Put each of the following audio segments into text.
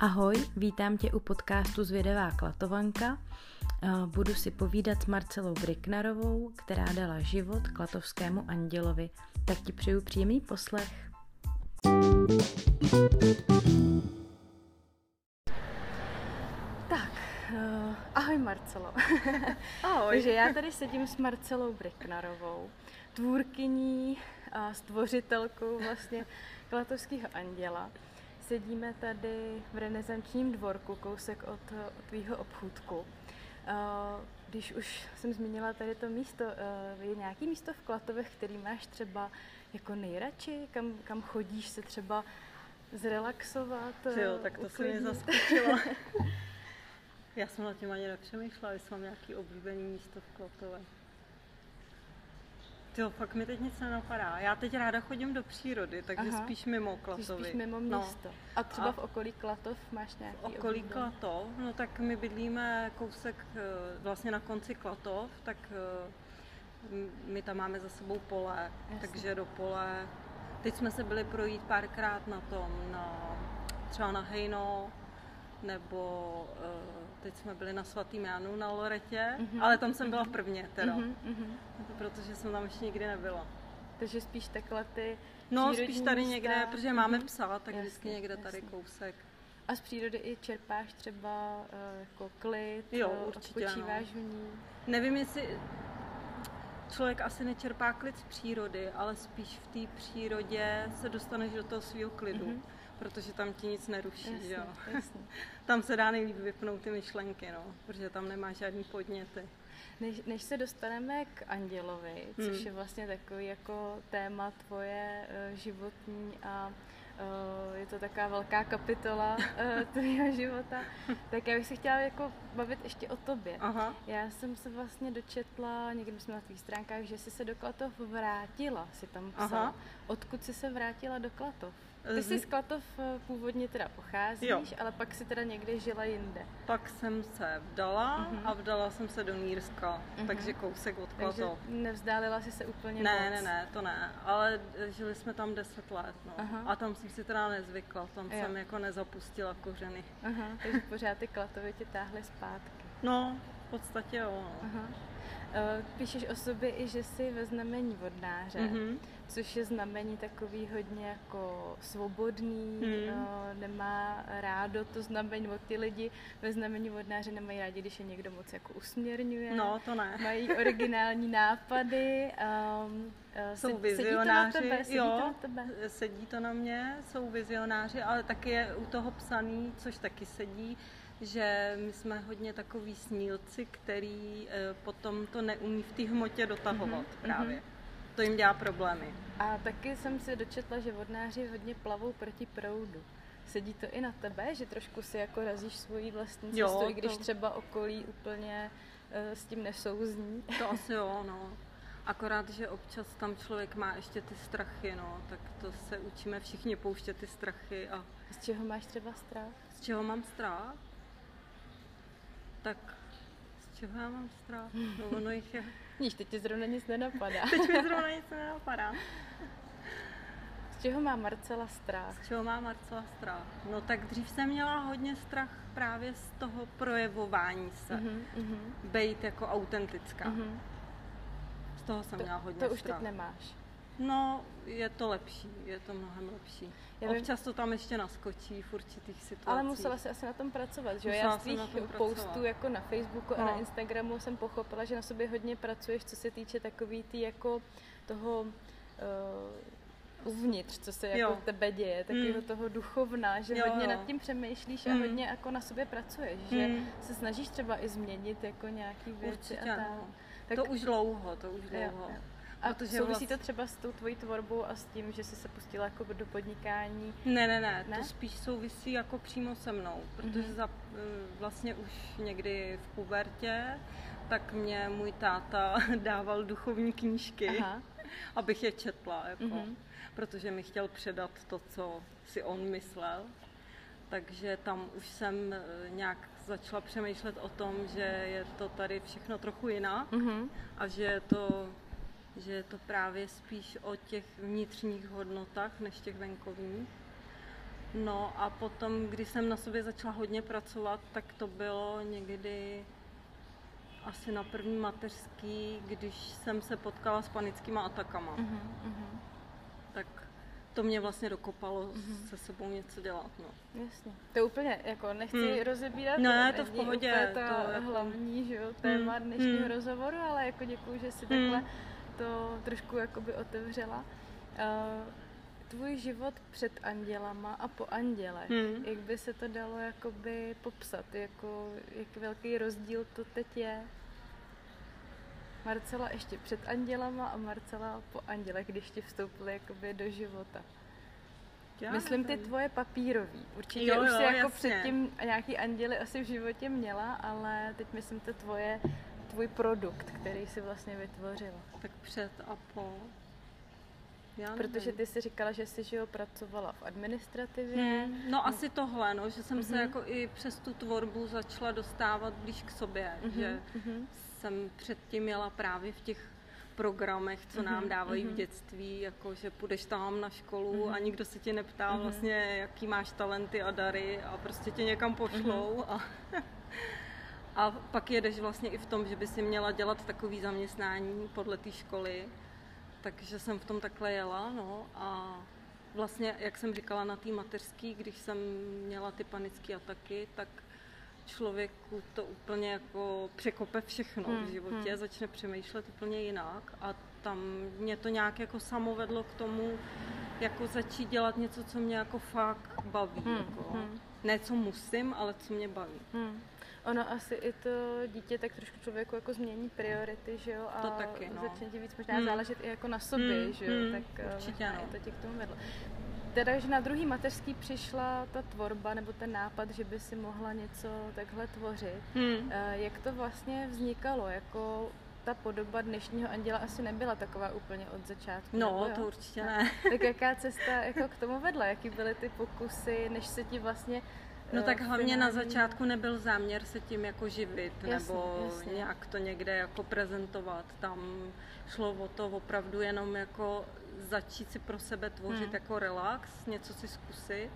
Ahoj, vítám tě u podcastu Zvědavá klatovanka. Eh, budu si povídat s Marcelou Briknarovou, která dala život klatovskému andělovi. Tak ti přeju příjemný poslech. Tak, uh, ahoj Marcelo. Ahoj. Takže já tady sedím s Marcelou Briknarovou, tvůrkyní a stvořitelkou vlastně klatovského anděla sedíme tady v renesančním dvorku, kousek od, tvýho obchůdku. Eh, když už jsem zmínila tady to místo, eh, je nějaký místo v Klatovech, který máš třeba jako nejradši, kam, kam chodíš se třeba zrelaxovat? Jo, tak to se mě zaskočilo. Já jsem na tím ani nepřemýšlela, jestli mám nějaký oblíbený místo v Klatovech. Jo, fakt mi teď nic nenapadá. Já teď ráda chodím do přírody, takže Aha. spíš mimo Klatovy. Spíš mimo no. město. No. A třeba a v okolí Klatov máš nějaký V okolí oblíben? Klatov, no tak my bydlíme kousek eh, vlastně na konci Klatov, tak eh, my tam máme za sebou pole, Jasně. takže do pole. Teď jsme se byli projít párkrát na tom, na, třeba na Hejno, nebo uh, teď jsme byli na svatým Jánu na Loretě, mm-hmm. ale tam jsem byla v mhm. prvně teda, mm-hmm. protože jsem tam ještě nikdy nebyla. Takže spíš takhle ty No, spíš tady místa. někde, protože máme mm-hmm. psa, tak jasně, vždycky někde jasně. tady kousek. A z přírody i čerpáš třeba uh, jako klid, jo, eh, určitě, odpočíváš no. v ní? Nevím, jestli člověk asi nečerpá klid z přírody, ale spíš v té přírodě se dostaneš do toho svého klidu. Mm-hmm protože tam ti nic neruší, jasně, jo. Jasně. tam se dá nejlíp vypnout ty myšlenky, no, protože tam nemá žádný podněty. Než, než se dostaneme k Andělovi, což hmm. je vlastně takový jako téma tvoje uh, životní a uh, je to taková velká kapitola uh, tvého života, tak já bych se chtěla jako bavit ještě o tobě. Aha. Já jsem se vlastně dočetla, někdy jsme na tvých stránkách, že jsi se do Klatov vrátila, si tam psal. Aha. Odkud jsi se vrátila do Klatov? Ty jsi z Klatov eh, původně teda pocházíš, jo. ale pak si teda někde žila jinde. Pak jsem se vdala uh-huh. a vdala jsem se do Nýrska, uh-huh. takže kousek od Klatov. Takže nevzdálila jsi se úplně Ne, moc. ne, ne, to ne, ale žili jsme tam deset let, no. Uh-huh. A tam jsem si teda nezvykla, tam jo. jsem jako nezapustila kořeny. Uh-huh. Takže pořád ty Klatovy tě táhly zpátky. No, v podstatě jo. Uh-huh. Píšeš o sobě i, že jsi ve znamení vodnáře. Uh-huh což je znamení takový hodně jako svobodný, hmm. nemá rádo to znamení, nebo ty lidi ve znamení vodnáře nemají rádi, když je někdo moc jako usměrňuje. No, to ne. Mají originální nápady. Um, jsou vizionáři, sedí to na tebe? Sedí jo, to na tebe? sedí to na mě, jsou vizionáři, ale taky je u toho psaný, což taky sedí, že my jsme hodně takový snílci, který eh, potom to neumí v té hmotě dotahovat mm-hmm. právě. Mm-hmm to jim dělá problémy. A taky jsem si dočetla, že vodnáři hodně plavou proti proudu. Sedí to i na tebe, že trošku si jako razíš svoji vlastní cestu, jo, i když to... třeba okolí úplně uh, s tím nesouzní. To asi jo, no. Akorát, že občas tam člověk má ještě ty strachy, no, tak to se učíme všichni pouštět ty strachy. A... Z čeho máš třeba strach? Z čeho mám strach? Tak z čeho já mám strach? No, ono jich je Níž, teď ti zrovna nic nenapadá. teď mi zrovna nic nenapadá. Z čeho má Marcela strach? Z čeho má Marcela strach? No tak dřív jsem měla hodně strach právě z toho projevování se. Uh-huh, Bejt jako autentická. Uh-huh. Z toho jsem to, měla hodně to strach. už teď nemáš. No, je to lepší, je to mnohem lepší. Já Občas to tam ještě naskočí v určitých situacích. Ale musela si asi na tom pracovat, že Já z tvých postů jako na Facebooku no. a na no. Instagramu jsem pochopila, že na sobě hodně pracuješ, co se týče takový tý jako toho uh, uvnitř, co se jako v tebe děje, takového hmm. toho duchovna, že jo, hodně nad tím přemýšlíš hmm. a hodně jako na sobě pracuješ, hmm. že se snažíš třeba i změnit jako nějaký věci Určitě, a tak. No. Tak, to už dlouho, to už dlouho. Jo, jo. A Protože souvisí vlast... to třeba s tou tvojí tvorbou a s tím, že jsi se pustila jako do podnikání? Ne, ne, ne, ne? to spíš souvisí jako přímo se mnou, protože mm-hmm. za, eh, vlastně už někdy v pubertě tak mě můj táta dával duchovní knížky, Aha. abych je četla, jako, mm-hmm. protože mi chtěl předat to, co si on myslel. Takže tam už jsem eh, nějak začala přemýšlet o tom, že je to tady všechno trochu jinak mm-hmm. a že je to že je to právě spíš o těch vnitřních hodnotách než těch venkovních. No a potom, když jsem na sobě začala hodně pracovat, tak to bylo někdy asi na první mateřský, když jsem se potkala s panickýma atakama. Mm-hmm. Tak to mě vlastně dokopalo mm-hmm. se sebou něco dělat. No. Jasně. To úplně, jako nechci hmm. rozebírat. Ne, to v pohodě. To, to jako... hlavní že jo, téma hmm. dnešního hmm. rozhovoru, ale jako děkuji, že si hmm. takhle to trošku jakoby otevřela. Uh, tvůj život před andělama a po andělech, hmm. jak by se to dalo jakoby popsat, jako jak velký rozdíl to teď je? Marcela ještě před andělama a Marcela po andělech, když ti vstoupili jakoby do života. Já Myslím ty tvoje papírový. Určitě jo, už jsi jako jasně. předtím nějaký anděly asi v životě měla, ale teď myslím to tvoje, tvůj produkt, který si vlastně vytvořila. Tak před a po. Já Protože ty jsi říkala, že jsi že pracovala v administrativě. Hmm. No asi tohle, no, že jsem uh-huh. se mhm. jako i přes tu tvorbu začala dostávat blíž k sobě, uh-huh. že uh-huh. jsem předtím měla právě v těch programech, co nám dávají uh-huh. v dětství, jako že půjdeš tam na školu uh-huh. a nikdo se tě neptá uh-huh. vlastně, jaký máš talenty a dary a prostě tě někam pošlou uh-huh. a a pak jedeš vlastně i v tom, že by si měla dělat takový zaměstnání podle té školy takže jsem v tom takhle jela, no a vlastně, jak jsem říkala na té mateřský, když jsem měla ty panické ataky, tak člověku to úplně jako překope všechno hmm, v životě, hmm. začne přemýšlet úplně jinak a tam mě to nějak jako samo vedlo k tomu, jako začít dělat něco, co mě jako fakt baví. Hmm, jako. Hmm. Ne co musím, ale co mě baví. Hmm. Ono asi i to dítě tak trošku člověku jako změní priority, že jo? A to taky, no. začne ti víc možná hmm. záležet i jako na sobě, hmm. že jo? Hmm. Tak eh, Určitě, no. to tě k tomu vedlo. Teda, že na druhý mateřský přišla ta tvorba nebo ten nápad, že by si mohla něco takhle tvořit. Hmm. Eh, jak to vlastně vznikalo? Jako ta podoba dnešního anděla asi nebyla taková úplně od začátku. No, to určitě ne. tak jaká cesta jako k tomu vedla? Jaký byly ty pokusy, než se ti vlastně No tak hlavně na začátku nebyl záměr se tím jako živit jasně, nebo jasně. nějak to někde jako prezentovat. Tam šlo o to opravdu jenom jako začít si pro sebe tvořit hmm. jako relax, něco si zkusit.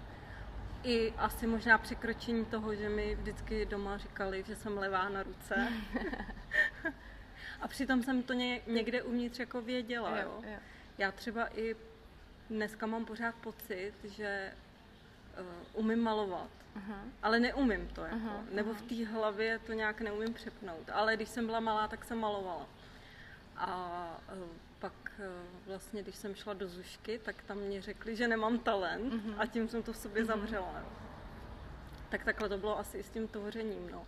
I asi možná překročení toho, že mi vždycky doma říkali, že jsem levá na ruce. A přitom jsem to někde uvnitř jako věděla. Jo, jo. Já třeba i dneska mám pořád pocit, že uh, umím malovat Aha. ale neumím to, jako. Aha, nebo v té hlavě to nějak neumím přepnout. Ale když jsem byla malá, tak jsem malovala. A uh, pak uh, vlastně, když jsem šla do Zušky, tak tam mě řekli, že nemám talent uh-huh. a tím jsem to v sobě uh-huh. zavřela. Tak takhle to bylo asi i s tím tvořením, no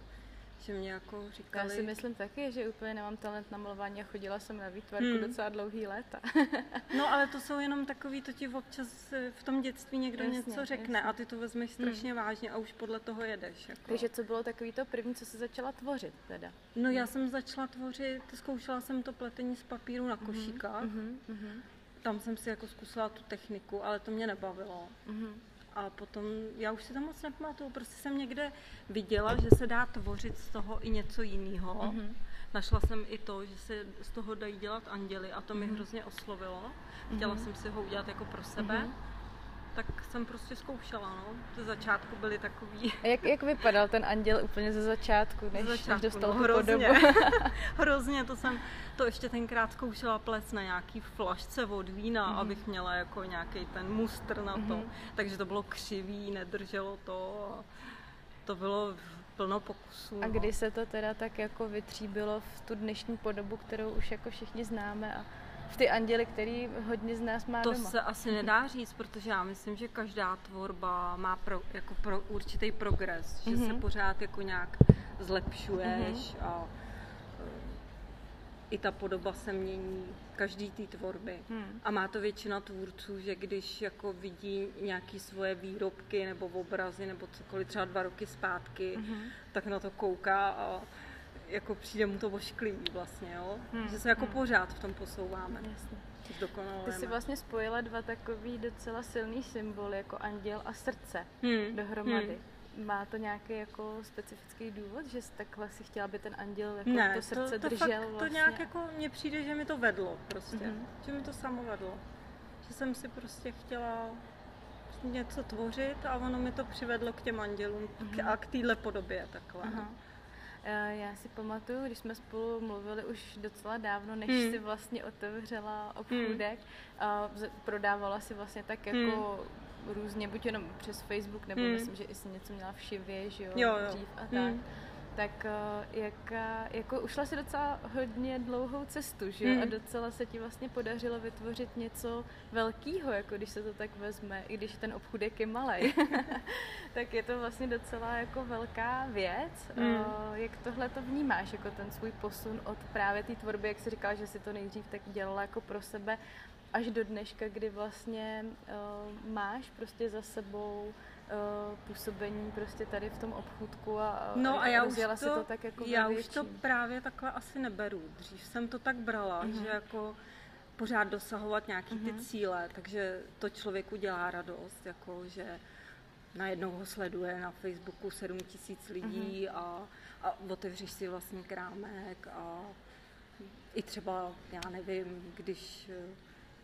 že mě jako říkali... Já si myslím taky, že úplně nemám talent na malování a chodila jsem na výtvarku hmm. docela dlouhý léta. no ale to jsou jenom takový, to ti občas eh, v tom dětství někdo jasně, něco řekne jasně. a ty to vezmeš strašně hmm. vážně a už podle toho jedeš. Jako. Takže co bylo takový to první, co se začala tvořit teda? No já jsem začala tvořit, zkoušela jsem to pletení z papíru na mhm, košíkách. Mm-hmm, mm-hmm. Tam jsem si jako zkusila tu techniku, ale to mě nebavilo. Mm-hmm a potom, já už si to moc nepamatuju, prostě jsem někde viděla, že se dá tvořit z toho i něco jiného. Mm-hmm. Našla jsem i to, že se z toho dají dělat anděly a to mm-hmm. mi hrozně oslovilo. Chtěla mm-hmm. jsem si ho udělat jako pro sebe. Mm-hmm tak jsem prostě zkoušela, no. Ze začátku byly takový... A jak, jak vypadal ten anděl úplně ze začátku, než, ze začátku, než dostal no, hrozně. hrozně, to jsem to ještě tenkrát zkoušela ples na nějaký flašce od vína, mm-hmm. abych měla jako nějaký ten mustr na to. Mm-hmm. Takže to bylo křivý, nedrželo to. To bylo plno pokusů. A no. kdy se to teda tak jako vytříbilo v tu dnešní podobu, kterou už jako všichni známe a v ty anděly, který hodně z nás má to doma. se asi nedá říct, protože já myslím, že každá tvorba má pro, jako pro určitý progres, že mm-hmm. se pořád jako nějak zlepšuješ mm-hmm. a e, i ta podoba se mění každý té tvorby. Hmm. A má to většina tvůrců, že když jako vidí nějaké svoje výrobky nebo obrazy nebo cokoliv třeba dva roky zpátky, hmm. tak na to kouká a jako přijde mu to ošklivý vlastně, jo? Hmm. Že se jako hmm. pořád v tom posouváme. Jasně. Ty jsi vlastně spojila dva takový docela silný symboly, jako anděl a srdce hmm. dohromady. Hmm. Má to nějaký jako specifický důvod, že jsi takhle si chtěla, aby ten anděl jako ne, to srdce to, to držel fakt, vlastně? to nějak jako mně přijde, že mi to vedlo prostě. Mm-hmm. Že mi to samo vedlo. Že jsem si prostě chtěla něco tvořit a ono mi to přivedlo k těm andělům mm-hmm. a k téhle podobě takhle. Aha. Eh, já si pamatuju, když jsme spolu mluvili už docela dávno, než hmm. si vlastně otevřela obchůdek hmm. a prodávala si vlastně tak jako hmm. různě, buď jenom přes Facebook, nebo hmm. myslím, že i si něco měla v šivě, že jo, jo, jo. dřív a tak. Hmm tak eh, jaká, jako ušla si docela hodně dlouhou cestu, že Hmm. A docela se ti vlastně podařilo vytvořit něco velkého, jako když se to tak vezme, i když ten obchudek je malý. tak je to vlastně docela jako velká věc. Hmm. Jak tohle to vnímáš, jako ten svůj posun od právě té tvorby, jak jsi říkala, že si to nejdřív tak dělala jako pro sebe, až do dneška, kdy vlastně uh, máš prostě za sebou působení prostě tady v tom obchůdku a, no a já už to, si to tak jako Já už to právě takhle asi neberu. Dřív jsem to tak brala, mm-hmm. že jako pořád dosahovat nějaký mm-hmm. ty mhm. cíle, takže to člověku dělá radost, jako že najednou ho sleduje na Facebooku 7 tisíc lidí mm-hmm. a, a otevřeš si vlastní krámek a i třeba, já nevím, když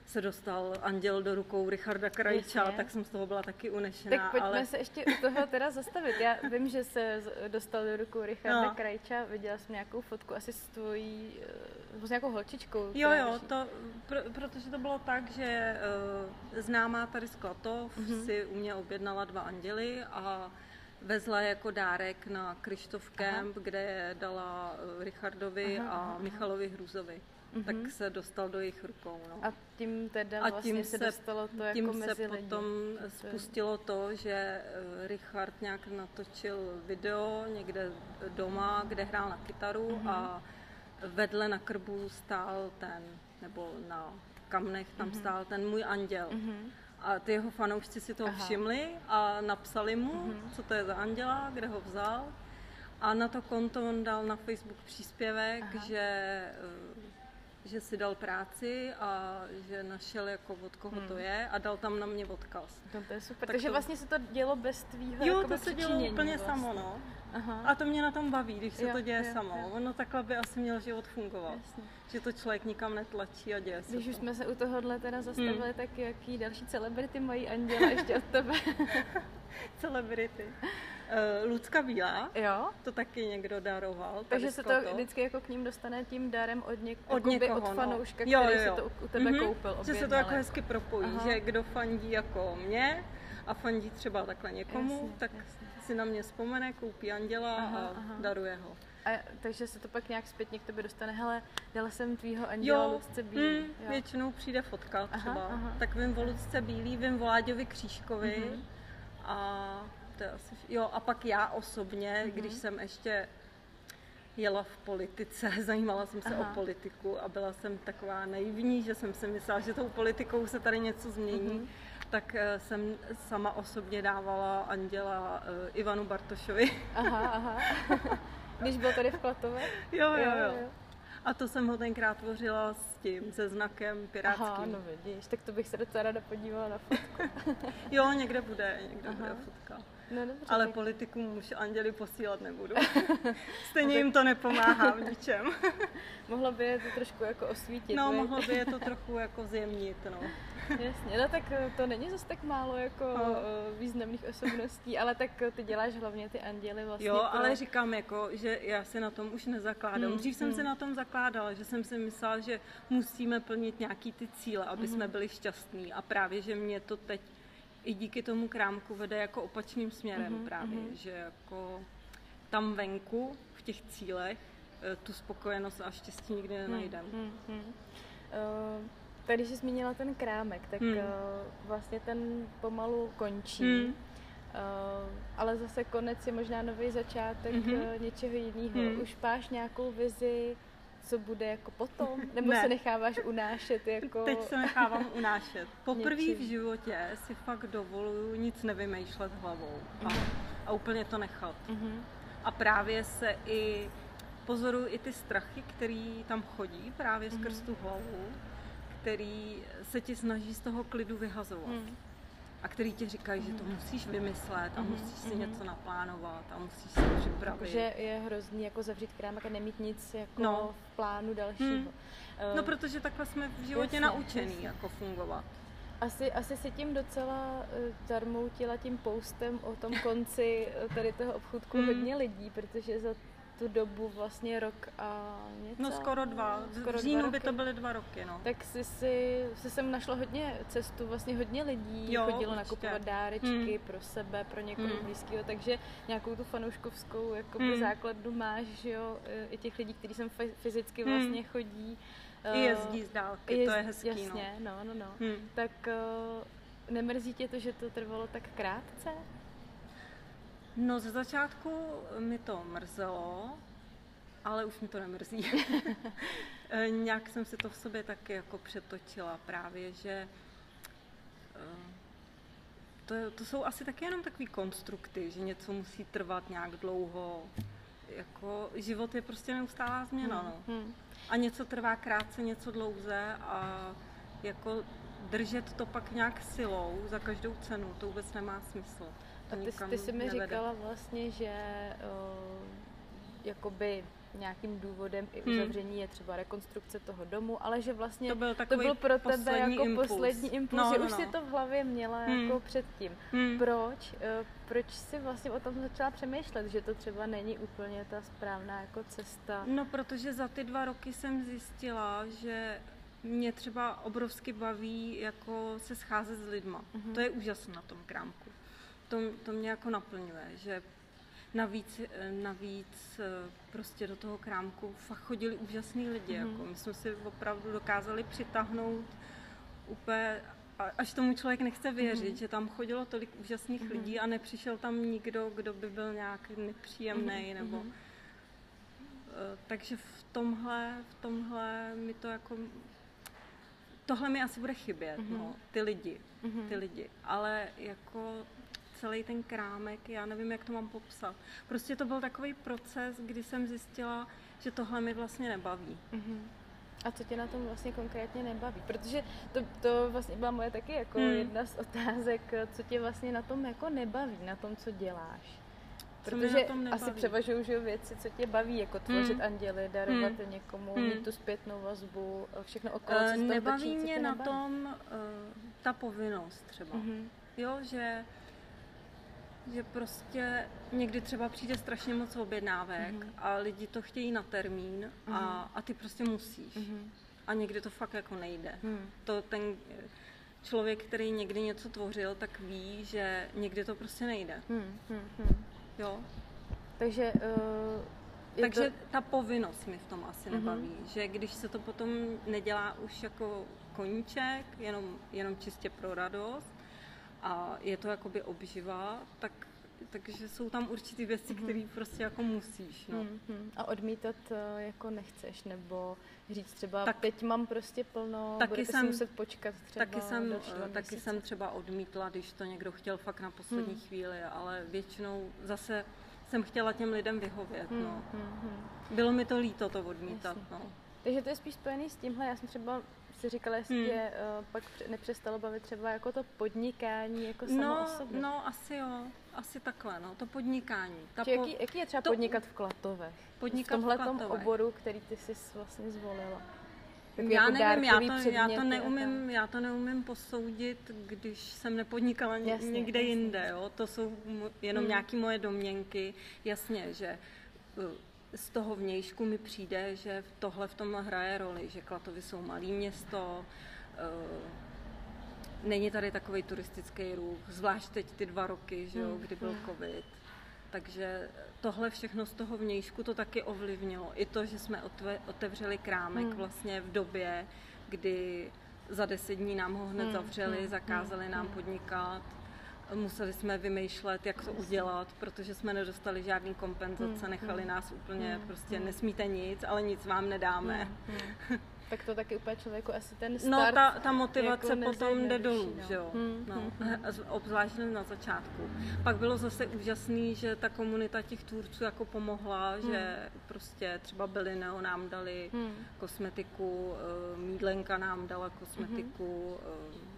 se dostal anděl do rukou Richarda Krajča, Jasně. tak jsem z toho byla taky unešená. Tak pojďme ale... se ještě u toho teda zastavit. Já vím, že se dostal do rukou Richarda no. Krajča, viděla jsem nějakou fotku asi s tvojí, eh, s nějakou holčičkou. Jo, jo, to, pro, protože to bylo tak, že uh, známá tady z Klatov mm-hmm. si u mě objednala dva anděly a vezla jako dárek na Krištof Camp, Aha. kde dala uh, Richardovi aha, a aha. Michalovi Hruzovi mm-hmm. tak se dostal do jejich rukou. No. A tím teda a vlastně tím se, se dostalo to tím jako se lidi. potom spustilo to, že eh, Richard nějak natočil video někde doma, kde hrál na kytaru mm-hmm. a vedle na krbu stál ten, nebo na kamnech tam mm-hmm. stál ten můj anděl. Mm-hmm. A ty jeho fanoušci si toho Aha. všimli a napsali mu, mm-hmm. co to je za anděla, kde ho vzal. A na to konto on dal na Facebook příspěvek, Aha. že eh, že si dal práci a že našel jako od koho hmm. to je a dal tam na mě odkaz. No to je super, tak takže to... vlastně se to dělo bez tvýho Jo, to se dělo úplně vlastně. samo, no. Aha. A to mě na tom baví, když se jo, to děje jo, samo. Jo. Ono takhle by asi měl život fungovat. Jasně. Že to člověk nikam netlačí a děje se Když to. už jsme se u tohohle teda zastavili, hmm. tak jaký další celebrity mají anděla ještě od tebe? celebrity. Uh, Lucka Bílá, jo? to taky někdo daroval. Takže se to vždycky jako k ním dostane tím darem od, něk- od někoho, od no. fanouška, no. který jo, jo. si to u tebe mm-hmm. koupil. Že se to jako hezky propojí, Aha. že kdo fandí jako mě a fandí třeba takhle někomu, jasně, tak jasně. si na mě vzpomene, koupí anděla aha, a aha. daruje ho. A, takže se to pak nějak zpětně k tobě dostane, hele, dala jsem tvýho anděla jo, Lucce Bílý. Mm, jo, většinou přijde fotka třeba. Aha, aha. Tak vím o Lucce Bílý, vím o Láďovi Křížkovi mm-hmm. a to asi... Jo, a pak já osobně, mm-hmm. když jsem ještě jela v politice, zajímala jsem se Aha. o politiku a byla jsem taková naivní, že jsem si myslela, že tou politikou se tady něco změní, mm-hmm. tak eh, jsem sama osobně dávala anděla uh, Ivanu Bartošovi. Aha, aha. Když byl tady v Klatové? Jo, jo, jo. jo. A to jsem ho tenkrát tvořila s tím, se znakem pirátským. Aha, no vidíš, tak to bych se docela ráda podívala na fotku. jo, někde bude, někde Aha. bude fotka. No, dobře, Ale tak... politikům už anděli posílat nebudu. Stejně jim to nepomáhá v ničem. mohlo by je to trošku jako osvítit. No, mohlo by je to trochu jako zjemnit, no. Jasně, no tak eh, to není zase tak málo jako no. Eh, významných osobností, ale tak eh, ty děláš hlavně ty anděly vlastně. Jo, pro... ale říkám jako, že já si na tom už nezakládám. Hmm, Dřív jsem hmm. si na tom zakládala, že jsem si myslela, že musíme plnit nějaký ty cíle, aby hmm. jsme byli šťastní a právě, že mě to teď i díky tomu krámku vede jako opačným směrem mm-hmm, právě, mm-hmm. že jako tam venku v těch cílech eh, tu spokojenost a štěstí nikdy nenajdem. Mm-hmm. Uh, tady, když jsi zmínila ten krámek, tak mm. uh, vlastně ten pomalu končí. Mm. Uh, ale zase konec je možná nový začátek mm-hmm. uh, něčeho jiného. Mm. Už máš nějakou vizi, co bude jako potom? Nebo ne. se necháváš unášet? Jako... Teď se nechávám unášet. Poprvé v životě si fakt dovoluju nic nevymýšlet hlavou a, mm. a úplně to nechat. Mm-hmm. A právě se i pozoruju i ty strachy, který tam chodí právě mm-hmm. skrz tu hlavu, který se ti snaží z toho klidu vyhazovat. Mm a který ti říkají, že to musíš vymyslet a mm-hmm. musíš si mm-hmm. něco naplánovat a musíš se připravit. Že je hrozný jako zavřít krámek a nemít nic jako no. v plánu dalšího. Hmm. No, protože takhle jsme v životě jasně, naučený jasně. jako fungovat. Asi, asi si tím docela zarmoutila tím postem o tom konci tady toho obchůdku hmm. hodně lidí, protože za tu dobu vlastně rok a něco. No skoro dva. Skoro v říjnu by to byly dva roky, no. Tak si, si, si jsem našla hodně cestu, vlastně hodně lidí jo, chodilo určitě. nakupovat dárečky hmm. pro sebe, pro někoho hmm. blízkého, takže nějakou tu fanouškovskou jakoby hmm. základnu máš, že jo, i těch lidí, kteří sem fyzicky hmm. vlastně chodí. I jezdí z dálky, Jezd, to je hezký, Jasně, no, no, no. no. Hmm. Tak uh, nemrzí tě to, že to trvalo tak krátce? No ze začátku mi to mrzelo, ale už mi to nemrzí. Eh, nějak jsem si to v sobě taky jako přetočila právě, že eh, to, to jsou asi taky jenom takové konstrukty, že něco musí trvat nějak dlouho. Jako život je prostě neustálá změna, hmm. no. Hmm. A něco trvá krátce, něco dlouze a jako držet to pak nějak silou za každou cenu, to vůbec nemá smysl. A ty, ty jsi mi nevede. říkala vlastně, že uh, jakoby nějakým důvodem i hmm. uzavření hmm. je třeba rekonstrukce toho domu, ale že vlastně to byl, to byl pro tebe jako impuls. poslední impuls, no, že no, už no. si to v hlavě měla hmm. jako předtím. Hmm. Proč? Uh, proč si vlastně o tom začala přemýšlet, že to třeba není úplně ta správná jako cesta? No, protože za ty dva roky jsem zjistila, že mě třeba obrovsky baví jako se scházet s lidma. Mm-hmm. To je úžasné na tom krámku to, to mě jako naplňuje, že navíc, navíc eh, prostě do toho krámku fakt chodili úžasní lidi, mm. jako my jsme si opravdu dokázali přitáhnout úplně až tomu člověk nechce věřit, mm. že tam chodilo tolik úžasných mm. lidí a nepřišel tam nikdo, kdo by byl nějak nepříjemný mm. nebo mm. takže v tomhle, v tomhle mi to jako tohle mi asi bude chybět, mm. no, ty lidi, mm. ty lidi, ale jako celý ten krámek, já nevím, jak to mám popsat. Prostě to byl takový proces, kdy jsem zjistila, že tohle mi vlastně nebaví. Mm-hmm. A co tě na tom vlastně konkrétně nebaví? Protože to, to vlastně byla moje taky jako hmm. jedna z otázek, co tě vlastně na tom jako nebaví, na tom, co děláš. Protože asi převažují že věci, co tě baví, jako tvořit hmm. anděly, darovat hmm. někomu, hmm. mít tu zpětnou vazbu, všechno okolo, co uh, Nebaví točí, mě na nebaví? tom uh, ta povinnost třeba. Hmm. Jo, že že prostě někdy třeba přijde strašně moc objednávek mm-hmm. a lidi to chtějí na termín mm-hmm. a, a ty prostě musíš. Mm-hmm. A někdy to fakt jako nejde. Mm. To ten člověk, který někdy něco tvořil, tak ví, že někdy to prostě nejde. Mm, mm, Jo. Takže uh... Takže to... ta povinnost mi v tom asi mm-hmm. nebaví, že když se to potom nedělá už jako koníček, jenom, jenom čistě pro radost, a je to jakoby obživa, tak takže jsou tam určitý věci, mm-hmm. které prostě jako musíš. No. Mm-hmm. A odmítat eh, jako nechceš, nebo říct třeba, tak, teď mám prostě plno, taky budete jsem, si muset počkat třeba Taky jsem, eh, taky jsem třeba odmítla, když to někdo chtěl fakt na poslední mm. chvíli, ale většinou zase jsem chtěla těm lidem vyhovět. Mm, no. mm, Bylo mi to líto to odmítat. No. Takže to je spíš spojený s tímhle, já jsem třeba si říkala, jestli hmm. tě uh, pak nepřestalo bavit třeba jako to podnikání jako samo no. No, asi jo. Asi takhle, no, to podnikání. Ta po... jaký, jaký je třeba to... podnikat v Klatovech? Podnikat v tomhle oboru, který ty jsi vlastně zvolila. Takový já jako nevím, já to, já, to neumím, já to neumím posoudit, když jsem nepodnikala jasně, nikde jasně. jinde. Jo? To jsou jenom hmm. nějaké moje domněnky. Jasně, že uh, z toho vnějšku mi přijde, že tohle v tomhle hraje roli, že Klatovy jsou malé město, eh, není tady takový turistický ruch, zvlášť teď ty dva roky, že jo, hmm, kdy byl hmm. covid. Takže tohle všechno z toho vnějšku to taky ovlivnilo. I to, že jsme otevřeli krámek hmm. vlastně v době, kdy za deset dní nám ho hned zavřeli, zakázali nám podnikat museli jsme vymýšlet, jak to udělat, protože jsme nedostali žádný kompenzace, hmm, nechali hmm. nás úplně, hmm, prostě nesmíte nic, ale nic vám že? Tak to taky úplně člověku asi ten no, start... No, ta, ta motivace jako potom jde dolů, no. že jo? Hmm, no, hmm. Obzvlášť na začátku. Pak bylo zase úžasný, že ta komunita těch tvůrců jako pomohla, hmm. že prostě třeba Belineo nám dali hmm. kosmetiku, eh, Mídlenka nám dala kosmetiku, hmm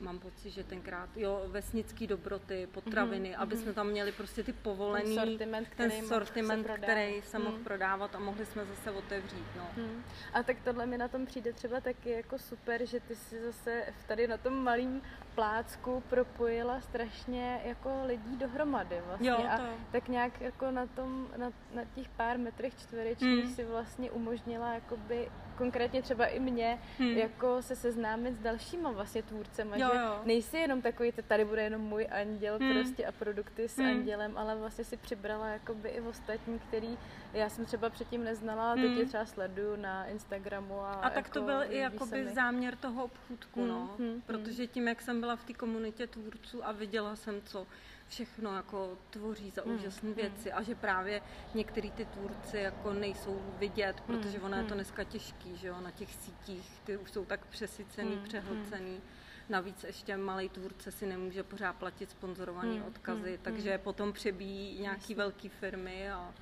mám pocit, že tenkrát, jo, vesnický dobroty, potraviny, mm-hmm. aby jsme tam měli prostě ty povolený, ten sortiment, který, ten sortiment, se, který se mohl mm. prodávat a mohli jsme zase otevřít, no. Mm. A tak tohle mi na tom přijde třeba taky jako super, že ty si zase tady na tom malým plácku propojila strašně jako lidí dohromady vlastně. Jo, to. A tak nějak jako na tom, na, na těch pár metrech čtverečních mm. si vlastně umožnila jakoby konkrétně třeba i mě, hmm. jako se seznámit s dalšíma vlastně tvůrcema, jo, že jo. nejsi jenom takový, tady bude jenom můj anděl hmm. prostě a produkty s hmm. andělem, ale vlastně si přibrala jakoby i ostatní, který já jsem třeba předtím neznala, hmm. teď je třeba sleduju na Instagramu. A, a tak jako, to byl i jakoby záměr toho obchůdku, hmm. no, hmm. hmm. protože tím, jak jsem byla v té komunitě tvůrců a viděla jsem, co všechno jako tvoří za hmm, úžasné hmm. věci a že právě některý ty tvůrci jako nejsou vidět, hmm, protože ono je to dneska těžký, že jo, na těch sítích, ty už jsou tak přesycený, přehlcený. Navíc ještě malý tvůrce si nemůže pořád platit sponzorované hmm, odkazy, hmm, takže hmm. potom přebíjí nějaký velké firmy a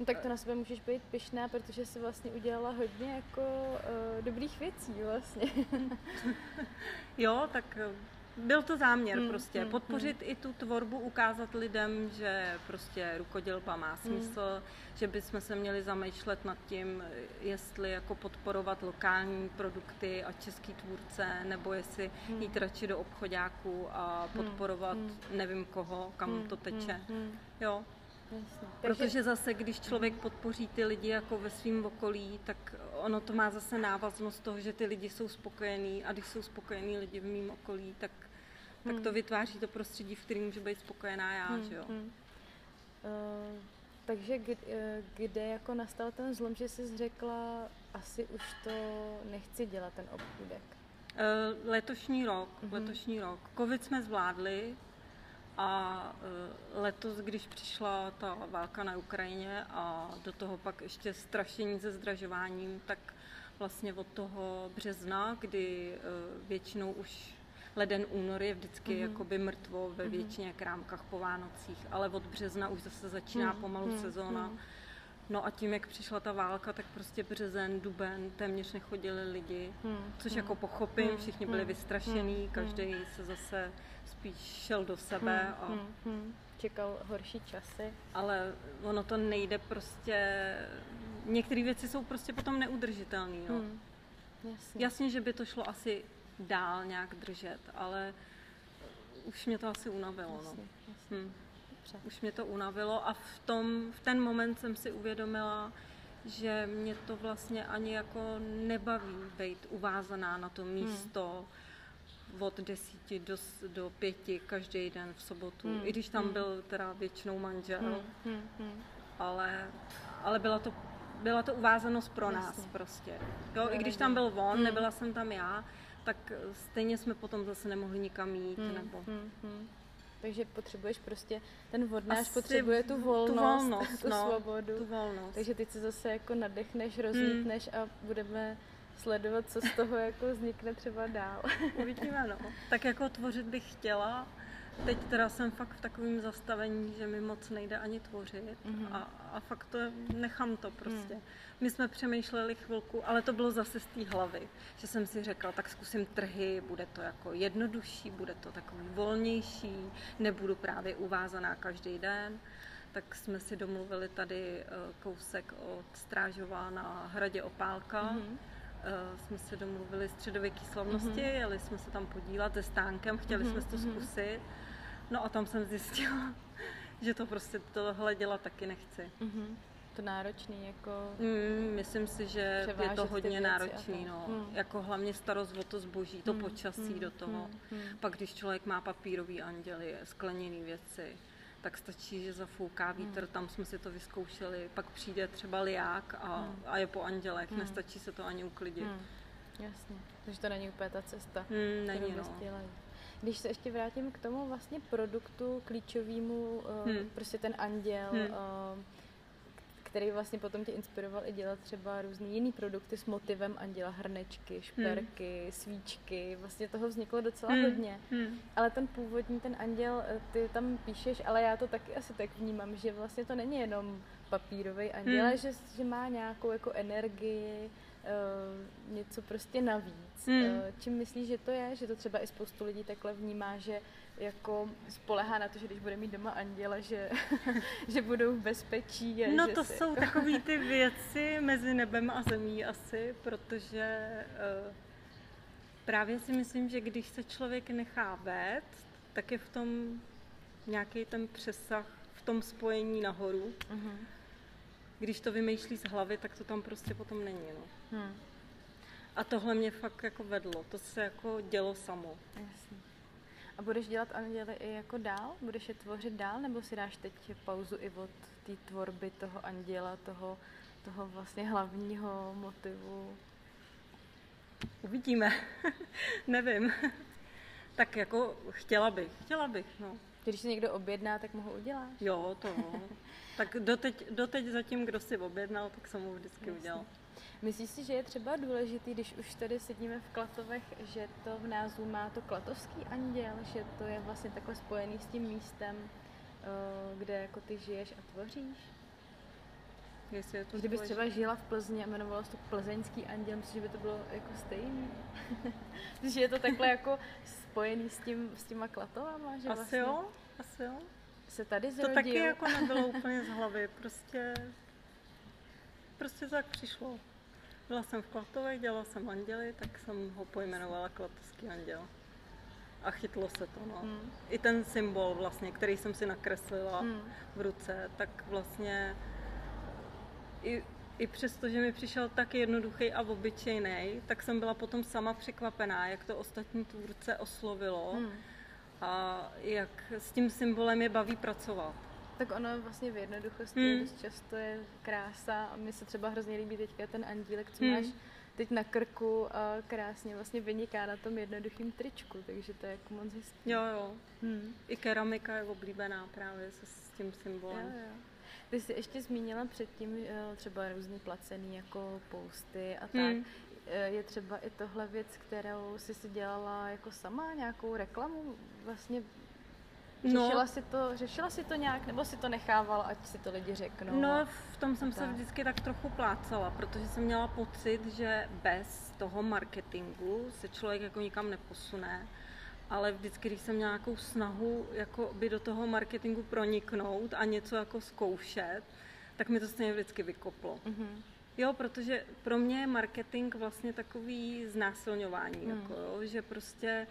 No tak to na sebe můžeš být pyšná, protože jsi vlastně udělala hodně jako uh, dobrých věcí vlastně. jo, tak byl to záměr mm, prostě, mm, podpořit mm. i tu tvorbu, ukázat lidem, že prostě rukodělba má hmm. smysl, mm. že bychom se měli zamýšlet nad tím, jestli jako podporovat lokální produkty a český tvůrce, nebo jestli mm. jít radši do obchodáků a hmm, podporovat mm. nevím koho, kam mm. to teče. Mm. Jo. Jasně. Protože zase, když člověk podpoří ty lidi jako ve svém okolí, tak ono to má zase návaznost toho, že ty lidi jsou spokojení a když jsou spokojení lidi v mém okolí, tak tak to hmm. vytváří to prostředí, v kterém může být spokojená já, hmm. že jo. Hmm. Uh, takže kde, eh, kde jako nastal ten zlom, že jsi řekla, asi už to nechci dělat, ten obchůdek? Uh, letošní rok, uh-huh. letošní rok. Covid jsme zvládli a uh, letos, když přišla ta válka na Ukrajině a do toho pak ještě strašení se zdražováním, tak vlastně od toho března, kdy uh, většinou už leden, únor je vždycky mm-hmm. jakoby mrtvo ve mhm. většině krámkách po Vánocích, ale od března už zase začíná mm-hmm. pomalu mm-hmm. No a tím, jak přišla ta válka, tak prostě březen, duben, téměř nechodili lidi, hmm. což hmm. jako pochopím, hmm. všichni byli hmm. vystrašení, hmm. každý se zase spíš šel do sebe. Hmm. A... Hmm. Hmm. Čekal horší časy. Ale ono to nejde prostě, některé věci jsou prostě potom neudržitelné. No. Hmm. Jasně. Jasně, že by to šlo asi dál nějak držet, ale už mě to asi unavilo. Jasně, no. jasně. Hm. Už mě to unavilo a v, tom, v ten moment jsem si uvědomila, že mě to vlastně ani jako nebaví být uvázaná na to hm. místo hmm. od desíti do, do pěti každý den v sobotu, hmm. i když tam hmm. byl teda většinou manžel, hmm. Hmm. Hmm. Ale, ale byla to byla to uvázanost pro Jasně. nás prostě. Jo, i když tam byl on, hmm. nebyla jsem tam já, tak stejně jsme potom zase nemohli nikam jít. Hmm, nebo... Hmm, hmm. Takže potřebuješ prostě, ten vodnář potřebuje tu volnost, tu, volnost, tu no, svobodu. Tu volnost. Takže ty se zase jako nadechneš, rozlítneš hmm. a budeme sledovat, co z toho jako vznikne třeba dál. Uvidíme, no. Tak jako tvořit bych chtěla, Teď teda jsem fakt v takovém zastavení, že mi moc nejde ani tvořit mm-hmm. a, a fakt to nechám to prostě. Mm. My jsme přemýšleli chvilku, ale to bylo zase z té hlavy, že jsem si řekla, tak zkusím trhy, bude to jako jednodušší, bude to takový volnější, nebudu právě uvázaná každý den. Tak jsme si domluvili tady eh, kousek od Strážová na hradě Opálka. Mm-hmm jsme se domluvili středověké slavnosti, mm-hmm. jeli jsme se tam podívat se stánkem, chtěli mm-hmm. jsme to mhm. zkusit. No a tam jsem zjistila, že to prostě tohle dělat taky nechci. Mm-hmm. To náročný jako... Mm, myslím si, že je to hodně náročný, no. Mm. Jako hlavně starost o to zboží, to mm. počasí mm. do toho. Mm. Pak když člověk má papírový anděly, skleněné věci, tak stačí, že zafouká vítr, mm. tam jsme si to vyzkoušeli, pak přijde třeba liák a, mm. a je po andělech, mm. nestačí se to ani uklidit. Mm. Jasně, takže to není úplně ta cesta, mm, není, no. Když se ještě vrátím k tomu vlastně produktu klíčovému, uh, hmm. prostě ten anděl, hmm. uh, který vlastně potom tě inspiroval i dělat třeba různý jiný produkty s motivem anděla, hrnečky, šperky, hmm. svíčky, vlastně toho vzniklo docela hmm. hodně. Hmm. Ale ten původní, ten anděl, eh, ty tam píšeš, ale já to taky asi tak vnímám, že vlastně to není jenom papírový anděl, hmm. ale že, že má nějakou jako energii, něco prostě navíc. Hmm. Čím myslíš, že to je? Že to třeba i spoustu lidí takhle vnímá, že jako spolehá na to, že když bude mít doma anděla, že, že budou v bezpečí. A no že to jsou jako... takové ty věci mezi nebem a zemí asi, protože uh, právě si myslím, že když se člověk nechá vést, tak je v tom nějaký ten přesah v tom spojení nahoru. Uh-huh. Když to vymýšlí z hlavy, tak to tam prostě potom není. No. Hmm. A tohle mě fakt jako vedlo. To se jako dělo samo. Jasně. A budeš dělat anděly i jako dál? Budeš je tvořit dál? Nebo si dáš teď pauzu i od té tvorby toho anděla, toho, toho vlastně hlavního motivu? Uvidíme. Nevím. tak jako chtěla bych, chtěla bych, no. Když si někdo objedná, tak mu ho uděláš? Jo, to Tak doteď, doteď zatím, kdo si objednal, tak jsem mu vždycky Jasně. udělal. Myslíš si, že je třeba důležitý, když už tady sedíme v Klatovech, že to v názvu má to klatovský anděl, že to je vlastně takhle spojený s tím místem, eh, kde jako ty žiješ a tvoříš? Jestli je to Kdybys třeba žila v Plzni a jmenovalo se to plzeňský anděl, myslíš, že by to bylo jako stejný? že je to takhle jako spojený s, tím, s těma klatovama? Že asi vlastně jo, asi jo. Se tady zrodil. To taky jako nebylo úplně z hlavy, prostě, prostě tak přišlo. Byla jsem v Klatovech, dělala jsem anděli, tak jsem ho pojmenovala Klatovský anděl. A chytlo se to, no. Hmm. I ten symbol vlastně, který jsem si nakreslila hmm. v ruce, tak vlastně i, i přesto, že mi přišel tak jednoduchý a obyčejný, tak jsem byla potom sama překvapená, jak to ostatní tvůrce oslovilo hmm. a jak s tím symbolem je baví pracovat. Tak ono vlastně v jednoduchosti hmm. dost často je krása a mi se třeba hrozně líbí teďka ten andílek, co hmm. máš teď na krku a krásně vlastně vyniká na tom jednoduchým tričku, takže to je jako moc hezký. Jo, jo. Hmm. I keramika je oblíbená právě se s tím symbolem. Jo, jo. Ty jsi ještě zmínila předtím eh, třeba různý placený jako posty a tak. Hmm. Eh, je třeba i tohle věc, kterou jsi si dělala jako sama, nějakou reklamu vlastně No. Řešila, no. si to, řešila si to nějak, nebo si to nechávala, ať si to lidi řeknou? No, v tom jsem tak. se vždycky tak trochu plácala, protože jsem měla pocit, že bez toho marketingu se člověk jako nikam neposune. Ale vždycky, když jsem měla nějakou snahu jako by do toho marketingu proniknout a něco jako zkoušet, tak mi to stejně vždycky vykoplo. Mm-hmm. Jo, protože pro mě je marketing vlastně takový znásilňování, mm. jako, jo, že prostě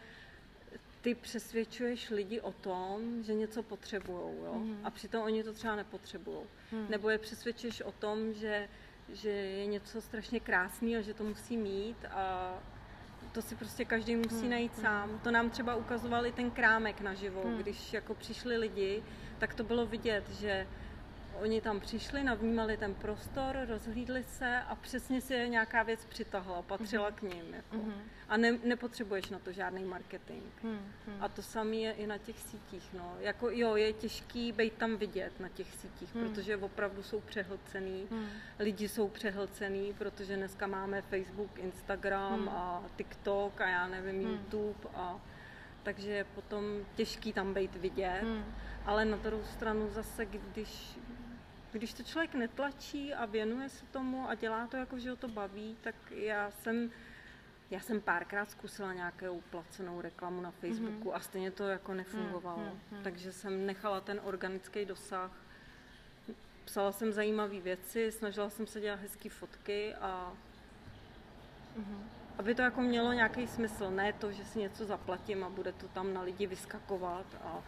ty přesvědčuješ lidi o tom, že něco potřebují, jo? Mm. a přitom oni to třeba nepotřebují. Mm. Nebo je přesvědčuješ o tom, že, že je něco strašně krásného, že to musí mít a to si prostě každý musí hmm. najít hmm. sám. To nám třeba ukazoval i ten krámek naživo, hmm. když jako přišli lidi, tak to bylo vidět, že Oni tam přišli, navnímali ten prostor, rozhlídli se a přesně si je nějaká věc přitahla, patřila mm-hmm. k ním. Jako. Mm-hmm. A ne, nepotřebuješ na to žádný marketing. Mm-hmm. A to samé je i na těch sítích. No. Jako, jo, je těžký být tam vidět na těch sítích, mm. protože opravdu jsou přehlcený. Mm. Lidi jsou přehlcený, protože dneska máme Facebook, Instagram mm. a TikTok a já nevím, mm. YouTube. A, takže je potom těžký tam být vidět. Mm. Ale na druhou stranu zase, když když to člověk netlačí a věnuje se tomu a dělá to jako, že ho to baví, tak já jsem já jsem párkrát zkusila nějakou placenou reklamu na Facebooku mm-hmm. a stejně to jako nefungovalo. Mm-hmm. Takže jsem nechala ten organický dosah. Psala jsem zajímavé věci, snažila jsem se dělat hezké fotky a mm-hmm. aby to jako mělo nějaký smysl. Ne to, že si něco zaplatím a bude to tam na lidi vyskakovat a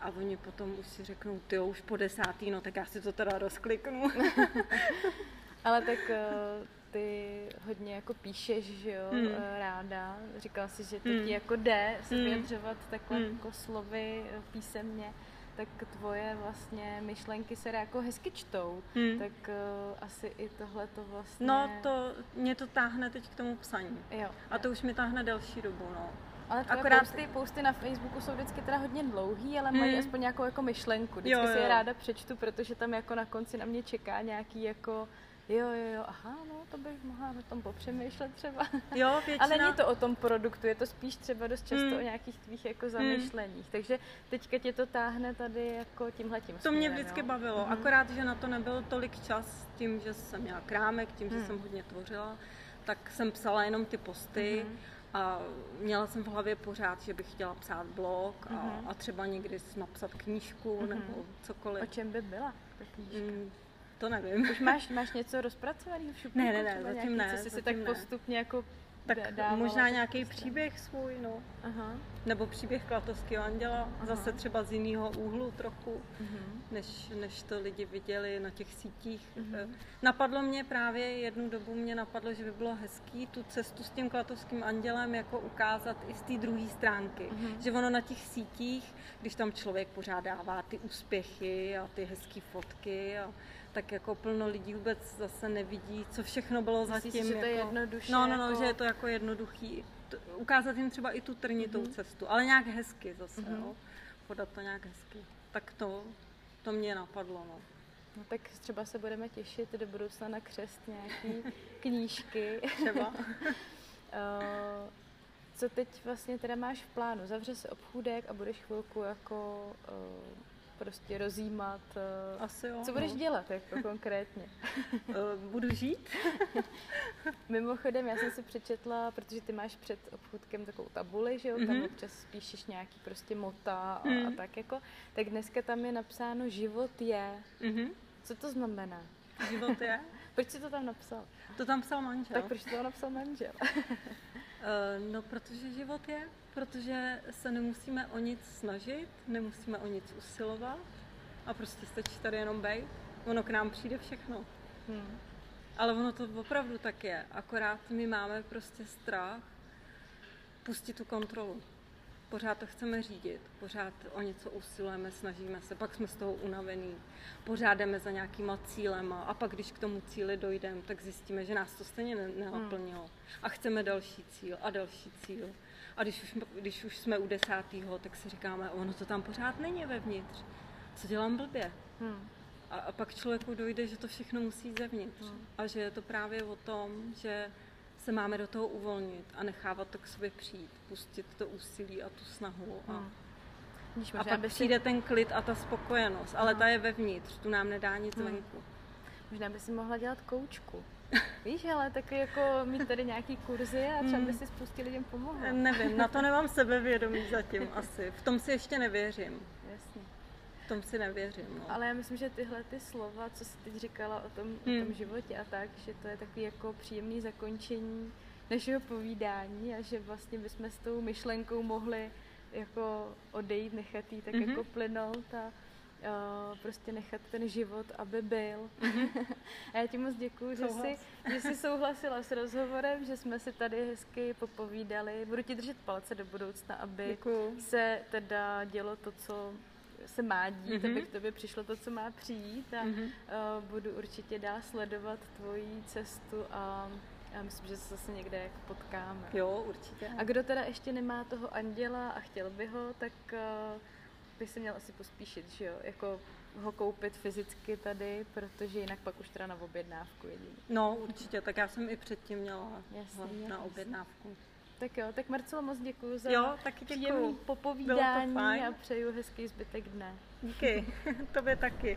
a oni potom už si řeknou, ty už po desátý, no tak já si to teda rozkliknu. Ale tak uh, ty hodně jako píšeš, že jo, uh, ráda. Říkala si, že to hmm. ti jako jde se hmm. vyjadřovat takhle hmm. jako slovy uh, písemně tak tvoje vlastně myšlenky se jako hezky čtou, hmm. tak uh, asi i tohle to vlastně... No, to, mě to táhne teď k tomu psaní. Jo, a to už mi táhne delší dobu, no. Ale tvoje Akorát... posty, posty na Facebooku jsou vždycky teda hodně dlouhý, ale mají hmm. aspoň nějakou jako myšlenku. Vždycky jo, jo. si je ráda přečtu, protože tam jako na konci na mě čeká nějaký jako Jo, jo, jo, aha, no, to bych mohla o tom popřemýšlet třeba. Jo, většina... Ale není to o tom produktu, je to spíš třeba dost často hmm. o nějakých tvých jako hmm. zamyšleních. Hmm. Takže teďka tě to táhne tady jako tímhletím To mě vždycky no. bavilo, hmm. akorát, že na to nebyl tolik čas tím, že jsem měla krámek, tím, že hmm. jsem hodně tvořila tak jsem psala jenom ty posty mm-hmm. A měla jsem v hlavě pořád, že bych chtěla psát blog a, mm-hmm. a třeba někdy napsat knížku mm-hmm. nebo cokoliv. O čem by byla ta knížka? Mm, to nevím. Už máš, máš něco rozpracovaného v šuplíku? Ne, ne, ne, zatím nějaký, ne. Co jsi si tak ne. postupně jako tak dávala možná nějaký příběh svůj, no. Aha. Nebo příběh Klatovského anděla, Aha. zase třeba z jiného úhlu trochu, uh-huh. než, než to lidi viděli na těch sítích. Uh-huh. Napadlo mě právě, jednu dobu mě napadlo, že by bylo hezký tu cestu s tím Klatovským andělem jako ukázat i z té druhé stránky. Uh-huh. Že ono na těch sítích, když tam člověk pořád dává ty úspěchy a ty hezké fotky a tak jako plno lidí vůbec zase nevidí, co všechno bylo Myslíš, zatím. že to je jako... jednoduše? No, no, no, jako... že je to jako jednoduchý. Ukázat jim třeba i tu trnitou mm-hmm. cestu, ale nějak hezky zase, mm-hmm. jo. Podat to nějak hezky. Tak to, to mě napadlo, no. No tak třeba se budeme těšit do budoucna na křest nějaký knížky. Třeba. uh, co teď vlastně teda máš v plánu? Zavře se obchůdek a budeš chvilku jako uh, prostě rozjímat. Eh, Asi jo, Co budeš no. dělat jako konkrétně? Eh, budu žít. Mimochodem, já jsem si přečetla, protože ty máš před obchůdkem takovou tabuli, že jo, mm-hmm. tam mhm. občas píšeš nějaký prostě mota a, mm. a tak jako, tak dneska tam je napsáno život je. Mm-hmm. Co to znamená? Život je? proč jsi to tam napsal? To tam psal manžel. Tak proč to napsal manžel? Uh, no, protože život je protože se nemusíme o nic snažit, nemusíme o nic usilovat a prostě stačí tady jenom být. Ono k nám přijde všechno. Hmm. Ale ono to opravdu tak je. Akorát my máme prostě strach pustit tu kontrolu. Pořád to chceme řídit, pořád o něco usilujeme, snažíme se, pak jsme z toho unavení, pořád jdeme za nějakýma cílema a pak, když k tomu cíli dojdeme, tak zjistíme, že nás to stejně nenaplnilo. Hmm. A chceme další cíl a další cíl. A když už, když už jsme u desátého, tak si říkáme, ono to tam pořád není vevnitř. Co dělám blbě? Hmm. A, a pak člověku dojde, že to všechno musí zevnitř. Hmm. A že je to právě o tom, že se máme do toho uvolnit a nechávat to k sobě přijít, pustit to úsilí a tu snahu. A, hmm. a pak přijde si... ten klid a ta spokojenost, ale hmm. ta je vevnitř, tu nám nedá nic hmm. venku. Možná by si mohla dělat koučku. Víš, ale taky jako mít tady nějaký kurzy a třeba by hmm. si spustili lidem pomohla. Nevím, na to nemám sebevědomí zatím asi. V tom si ještě nevěřím. Jasně. Tom si nevěřím. No. Ale já myslím, že tyhle ty slova, co jsi teď říkala o tom, hmm. o tom hmm. životě a tak, že to je takový jako příjemný zakončení našeho povídání a že vlastně bychom s tou myšlenkou mohli jako odejít, nechat jí tak mm-hmm. jako plynout a uh, prostě nechat ten život, aby byl. Mm-hmm. a já ti moc děkuji, že jsi, že jsi souhlasila s rozhovorem, že jsme si tady hezky popovídali. Budu ti držet palce do budoucna, aby děkuju. se teda dělo to, co se má dít, mm-hmm. aby k tobě přišlo to, co má přijít a mm-hmm. uh, budu určitě dál sledovat tvoji cestu a já myslím, že se zase někde jako potkáme. Jo, určitě. A kdo teda ještě nemá toho anděla a chtěl by ho, tak uh, by si měl asi pospíšit, že jo? Jako ho koupit fyzicky tady, protože jinak pak už teda na objednávku jediný. No, určitě, tak já jsem i předtím měla jasný, na objednávku. Tak jo, tak Marcelo, moc děkuji za jo, taky příjemný popovídání a přeju hezký zbytek dne. Díky, tobě taky.